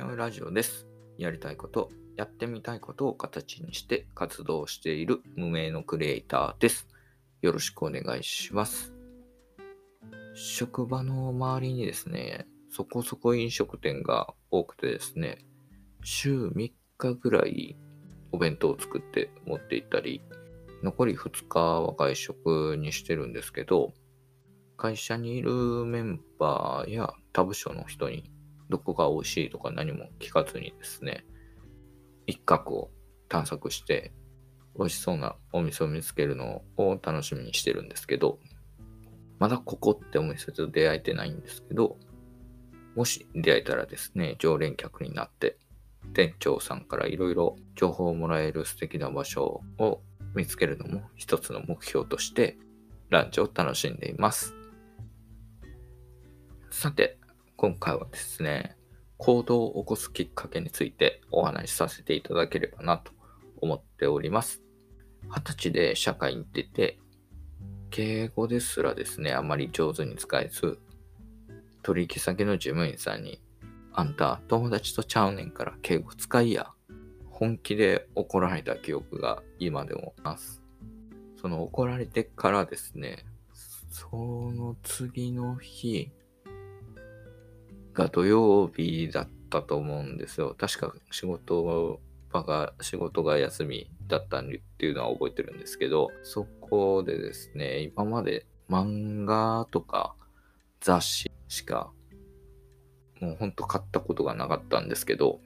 ラジオです。やりたいこと、やってみたいことを形にして活動している無名のクリエイターです。よろしくお願いします。職場の周りにですね、そこそこ飲食店が多くてですね、週3日ぐらいお弁当を作って持って行ったり、残り2日は外食にしてるんですけど、会社にいるメンバーや他部署の人にどこが美味しいとか何も聞かずにですね、一角を探索して美味しそうなお店を見つけるのを楽しみにしてるんですけど、まだここってお店と出会えてないんですけど、もし出会えたらですね、常連客になって、店長さんからいろいろ情報をもらえる素敵な場所を見つけるのも一つの目標として、ランチを楽しんでいます。さて、今回はですね、行動を起こすきっかけについてお話しさせていただければなと思っております。二十歳で社会に出て、敬語ですらですね、あまり上手に使えず、取引先の事務員さんに、あんた友達とちゃうねんから敬語使いや。本気で怒られた記憶が今でもあります。その怒られてからですね、その次の日が土曜日だったと思うんですよ。確か仕事場が、仕事が休みだったっていうのは覚えてるんですけど、そこでですね、今まで漫画とか雑誌しかもうほんと買ったことがなかったんですけど、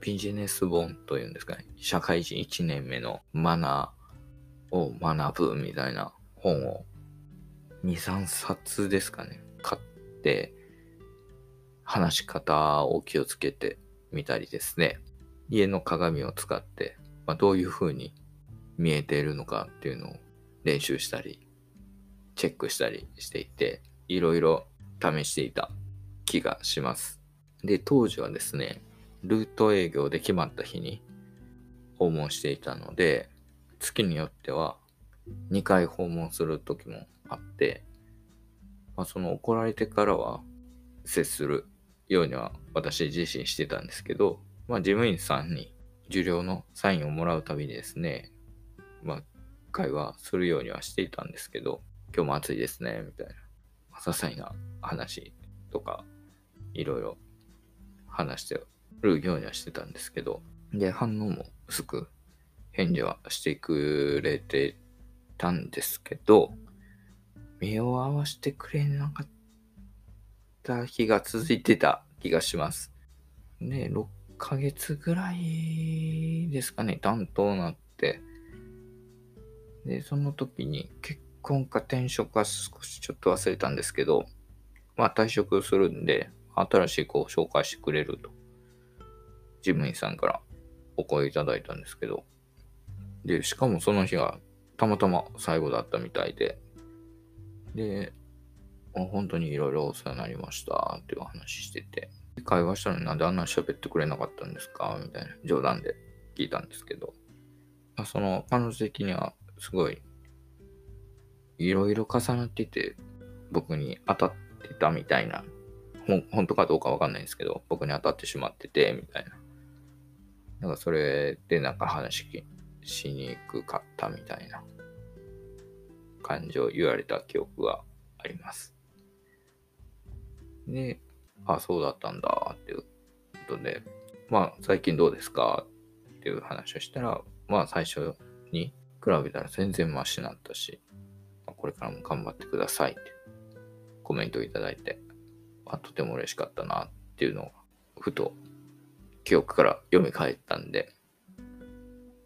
ビジネス本というんですかね、社会人1年目のマナーを学ぶみたいな本を2、3冊ですかね、買って、話し方を気をつけてみたりですね、家の鏡を使って、まあ、どういう風に見えているのかっていうのを練習したり、チェックしたりしていて、いろいろ試していた気がします。で、当時はですね、ルート営業で決まった日に訪問していたので、月によっては2回訪問する時もあって、まあ、その怒られてからは接するようには私自身してたんですけど、まあ、事務員さんに受領のサインをもらうたびにですね、まあ、会話するようにはしていたんですけど、今日も暑いですね、みたいな、些細な話とか、いろいろ話してるようにはしてたんですけど、で、反応も薄く返事はしてくれてたんですけど、目を合わせてくれなかったた日が続いてた気がします。で、6ヶ月ぐらいですかね、担当になって、で、その時に結婚か転職か少しちょっと忘れたんですけど、まあ退職するんで、新しい子を紹介してくれると、事務員さんからお声いただいたんですけど、で、しかもその日がたまたま最後だったみたいで、で、本当にいろいろお世話になりましたっていう話してて、会話したのになんであんなに喋ってくれなかったんですかみたいな冗談で聞いたんですけど、まあ、その彼女的にはすごいいろいろ重なってて僕に当たってたみたいなほ本当かどうかわかんないんですけど、僕に当たってしまってて、みたいな。なんかそれでなんか話しにくかったみたいな感じを言われた記憶があります。で、あ、そうだったんだっていうことで、まあ最近どうですか？っていう話をしたら、まあ最初に比べたら全然マシになったし、これからも頑張ってくださいってコメントをいただいて、あとても嬉しかったなっていうのをふと記憶から読み返ったんで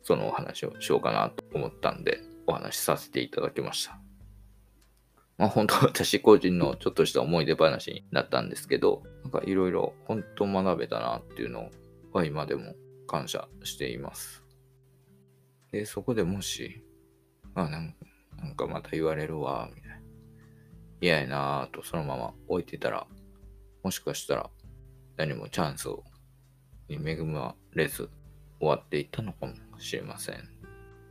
そのお話をしようかなと思ったんでお話しさせていただきました。まあ本当私個人のちょっとした思い出話になったんですけどなんかいろいろ本当学べたなっていうのは今でも感謝していますでそこでもしまあなんかまた言われるわみたいな嫌やなぁとそのまま置いてたらもしかしたら何もチャンスに恵まれず終わっていったのかもしれません。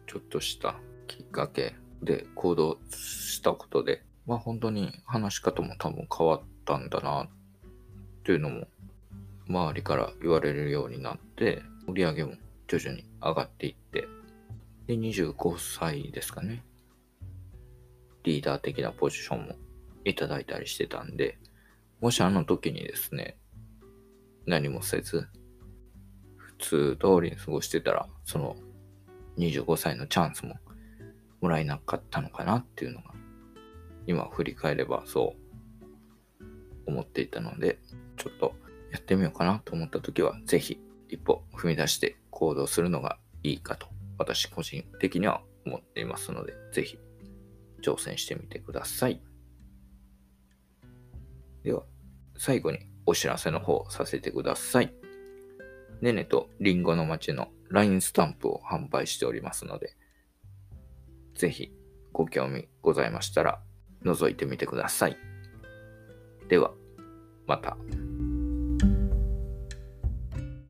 ちょっとしたきっかけで行動したことで、まあ本当に話し方も多分変わったんだなっていうのも周りから言われるようになって、売り上げも徐々に上がっていって、で、25歳ですかね。リーダー的なポジションもいただいたりしてたんで、もしあの時にですね、何もせず、普通通りに過ごしてたら、その25歳のチャンスももらえなかったのかなっていうのが、今振り返ればそう思っていたので、ちょっとやってみようかなと思った時は、ぜひ一歩踏み出して行動するのがいいかと、私個人的には思っていますので、ぜひ挑戦してみてください。では、最後にお知らせの方させてください。ねねとりんごの町の LINE スタンプを販売しておりますので、ぜひご興味ございましたら覗いてみてください。では、また。